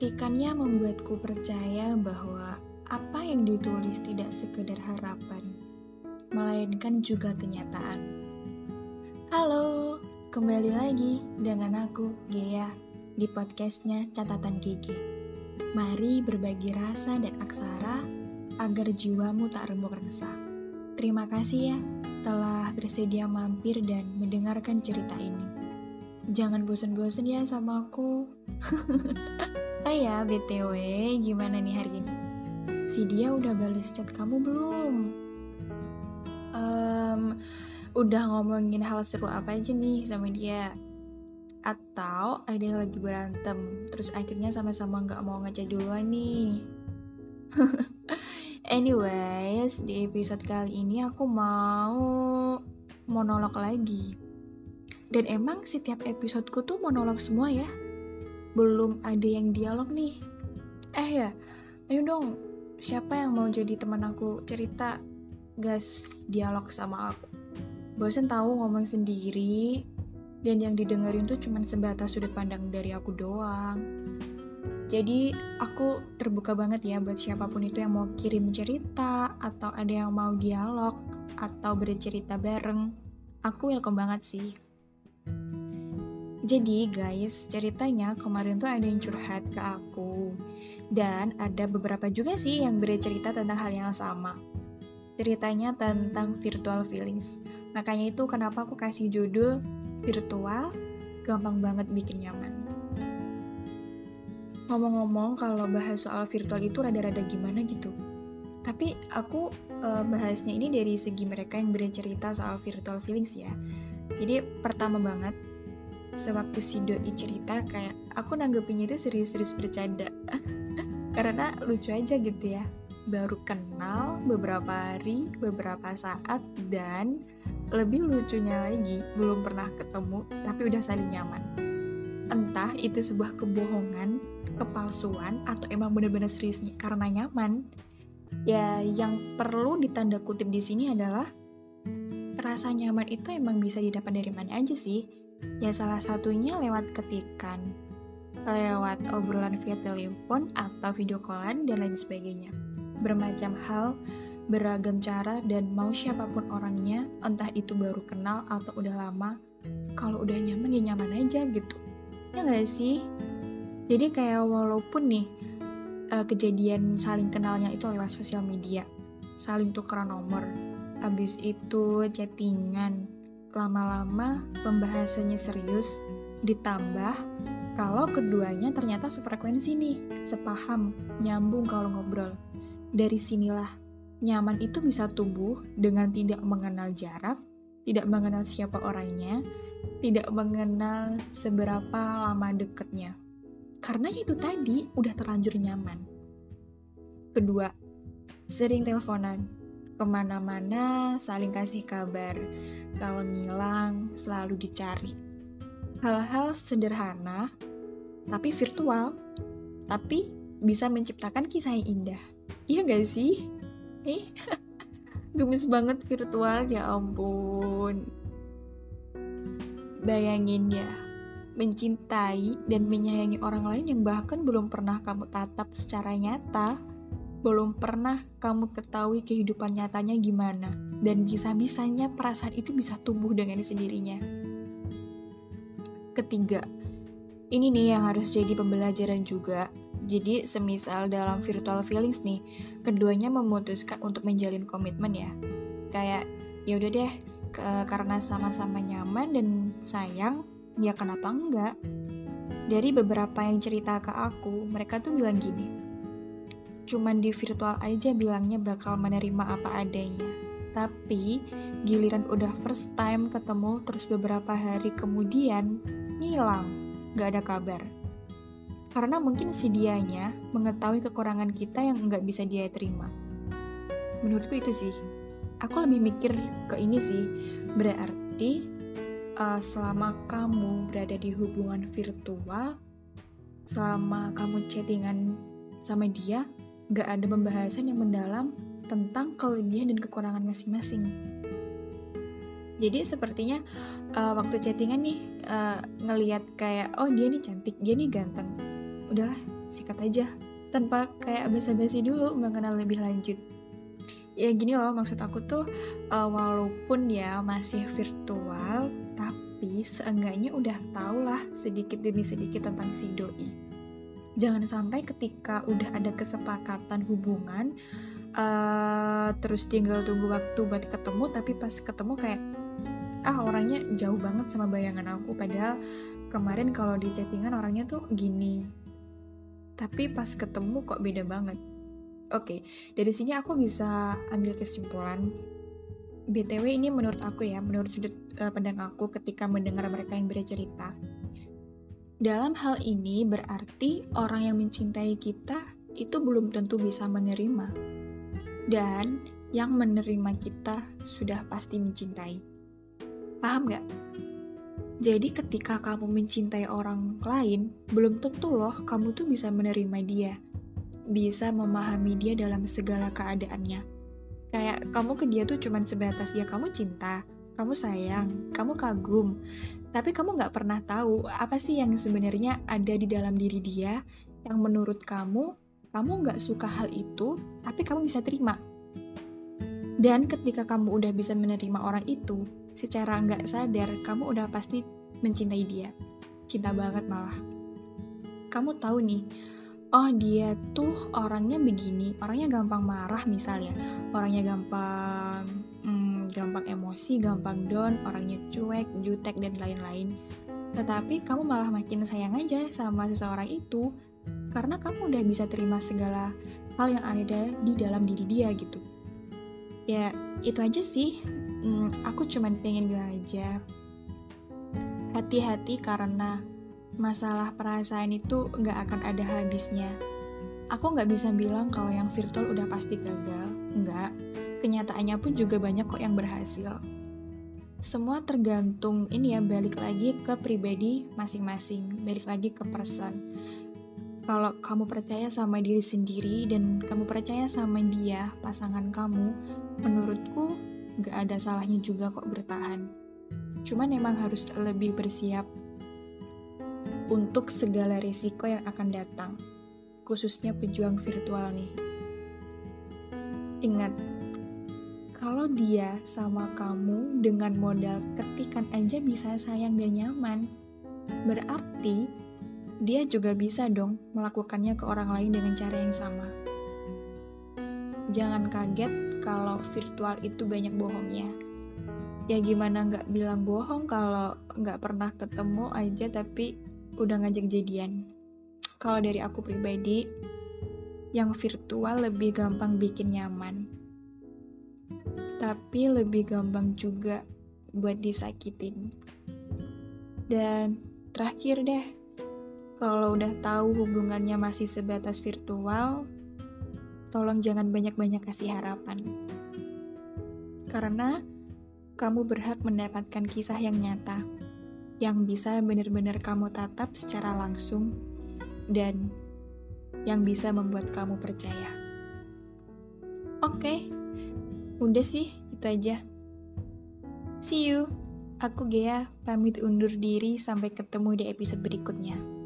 Ketikannya membuatku percaya bahwa apa yang ditulis tidak sekedar harapan, melainkan juga kenyataan. Halo, kembali lagi dengan aku, Gea, di podcastnya Catatan Gigi. Mari berbagi rasa dan aksara agar jiwamu tak remuk resah. Terima kasih ya telah bersedia mampir dan mendengarkan cerita ini. Jangan bosan-bosan ya sama aku. ya, BTW, gimana nih hari ini? Si dia udah balas chat kamu belum? Um, udah ngomongin hal seru apa aja nih sama dia? Atau ada yang lagi berantem, terus akhirnya sama-sama nggak mau ngechat duluan nih? Anyways, di episode kali ini aku mau monolog lagi dan emang setiap episodeku tuh monolog semua ya. Belum ada yang dialog nih. Eh ya, ayo dong. Siapa yang mau jadi teman aku cerita gas dialog sama aku? Bosan tahu ngomong sendiri dan yang didengerin tuh cuma sebatas sudut pandang dari aku doang. Jadi aku terbuka banget ya buat siapa pun itu yang mau kirim cerita atau ada yang mau dialog atau bercerita bareng. Aku welcome banget sih. Jadi guys, ceritanya kemarin tuh ada yang curhat ke aku. Dan ada beberapa juga sih yang bercerita tentang hal yang sama. Ceritanya tentang virtual feelings. Makanya itu kenapa aku kasih judul virtual, gampang banget bikin nyaman. Ngomong-ngomong kalau bahas soal virtual itu rada-rada gimana gitu. Tapi aku uh, bahasnya ini dari segi mereka yang bercerita soal virtual feelings ya. Jadi pertama banget, sewaktu si doi cerita kayak aku nanggepinnya itu serius-serius bercanda. Karena lucu aja gitu ya. Baru kenal beberapa hari beberapa saat dan lebih lucunya lagi belum pernah ketemu tapi udah saling nyaman. Entah itu sebuah kebohongan kepalsuan atau emang bener-bener serius karena nyaman. Ya yang perlu ditanda kutip di sini adalah rasa nyaman itu emang bisa didapat dari mana aja sih Ya salah satunya lewat ketikan, lewat obrolan via telepon atau video callan dan lain sebagainya. Bermacam hal, beragam cara dan mau siapa pun orangnya, entah itu baru kenal atau udah lama, kalau udah nyaman ya nyaman aja gitu. Ya gak sih? Jadi kayak walaupun nih uh, kejadian saling kenalnya itu lewat sosial media, saling tukeran nomor, habis itu chattingan, lama-lama pembahasannya serius, ditambah kalau keduanya ternyata sefrekuensi nih, sepaham, nyambung kalau ngobrol. Dari sinilah, nyaman itu bisa tumbuh dengan tidak mengenal jarak, tidak mengenal siapa orangnya, tidak mengenal seberapa lama deketnya. Karena itu tadi udah terlanjur nyaman. Kedua, sering teleponan ke mana-mana saling kasih kabar. Kalau ngilang, selalu dicari. Hal-hal sederhana, tapi virtual, tapi bisa menciptakan kisah yang indah. Iya gak sih? Eh, gemes banget virtual, ya ampun. Bayangin ya, mencintai dan menyayangi orang lain yang bahkan belum pernah kamu tatap secara nyata belum pernah kamu ketahui kehidupan nyatanya gimana, dan bisa-bisanya perasaan itu bisa tumbuh dengan sendirinya. Ketiga, ini nih yang harus jadi pembelajaran juga. Jadi, semisal dalam virtual feelings nih, keduanya memutuskan untuk menjalin komitmen ya. Kayak, ya udah deh, ke, karena sama-sama nyaman dan sayang, ya kenapa enggak? Dari beberapa yang cerita ke aku, mereka tuh bilang gini, cuman di virtual aja bilangnya bakal menerima apa adanya. Tapi giliran udah first time ketemu terus beberapa hari kemudian ngilang, gak ada kabar. Karena mungkin si dianya mengetahui kekurangan kita yang nggak bisa dia terima. Menurutku itu sih. Aku lebih mikir ke ini sih. Berarti uh, selama kamu berada di hubungan virtual, selama kamu chattingan sama dia, gak ada pembahasan yang mendalam tentang kelebihan dan kekurangan masing-masing. Jadi sepertinya uh, waktu chattingan nih uh, ngelihat kayak oh dia nih cantik, dia nih ganteng. Udahlah, sikat aja tanpa kayak basa-basi dulu mengenal lebih lanjut ya gini loh maksud aku tuh uh, walaupun ya masih virtual tapi seenggaknya udah tau lah sedikit demi sedikit tentang si doi jangan sampai ketika udah ada kesepakatan hubungan uh, terus tinggal tunggu waktu buat ketemu tapi pas ketemu kayak ah orangnya jauh banget sama bayangan aku. Padahal kemarin kalau di chattingan orangnya tuh gini. Tapi pas ketemu kok beda banget. Oke dari sini aku bisa ambil kesimpulan. BTW ini menurut aku ya, menurut sudut uh, pandang aku ketika mendengar mereka yang bercerita. Dalam hal ini berarti orang yang mencintai kita itu belum tentu bisa menerima. Dan yang menerima kita sudah pasti mencintai. Paham gak? Jadi ketika kamu mencintai orang lain, belum tentu loh kamu tuh bisa menerima dia. Bisa memahami dia dalam segala keadaannya. Kayak kamu ke dia tuh cuman sebatas ya kamu cinta, kamu sayang, kamu kagum. Tapi kamu gak pernah tahu apa sih yang sebenarnya ada di dalam diri dia yang menurut kamu, kamu gak suka hal itu, tapi kamu bisa terima. Dan ketika kamu udah bisa menerima orang itu, secara nggak sadar kamu udah pasti mencintai dia. Cinta banget malah. Kamu tahu nih, oh dia tuh orangnya begini, orangnya gampang marah misalnya, orangnya gampang gampang emosi, gampang down, orangnya cuek, jutek dan lain-lain. Tetapi kamu malah makin sayang aja sama seseorang itu karena kamu udah bisa terima segala hal yang ada di dalam diri dia gitu. Ya itu aja sih. Hmm, aku cuman pengen bilang aja. Hati-hati karena masalah perasaan itu nggak akan ada habisnya. Aku nggak bisa bilang kalau yang virtual udah pasti gagal nggak kenyataannya pun juga banyak kok yang berhasil semua tergantung ini ya balik lagi ke pribadi masing-masing balik lagi ke person kalau kamu percaya sama diri sendiri dan kamu percaya sama dia pasangan kamu menurutku gak ada salahnya juga kok bertahan. Cuman emang harus lebih bersiap untuk segala risiko yang akan datang, khususnya pejuang virtual nih. Ingat, kalau dia sama kamu dengan modal ketikan aja bisa sayang dan nyaman, berarti dia juga bisa dong melakukannya ke orang lain dengan cara yang sama. Jangan kaget kalau virtual itu banyak bohongnya. Ya gimana nggak bilang bohong kalau nggak pernah ketemu aja tapi udah ngajak jadian. Kalau dari aku pribadi, yang virtual lebih gampang bikin nyaman. Tapi lebih gampang juga buat disakitin. Dan terakhir deh, kalau udah tahu hubungannya masih sebatas virtual, tolong jangan banyak-banyak kasih harapan. Karena kamu berhak mendapatkan kisah yang nyata, yang bisa benar-benar kamu tatap secara langsung, dan yang bisa membuat kamu percaya. Oke, udah sih, itu aja. See you. Aku Gea, pamit undur diri sampai ketemu di episode berikutnya.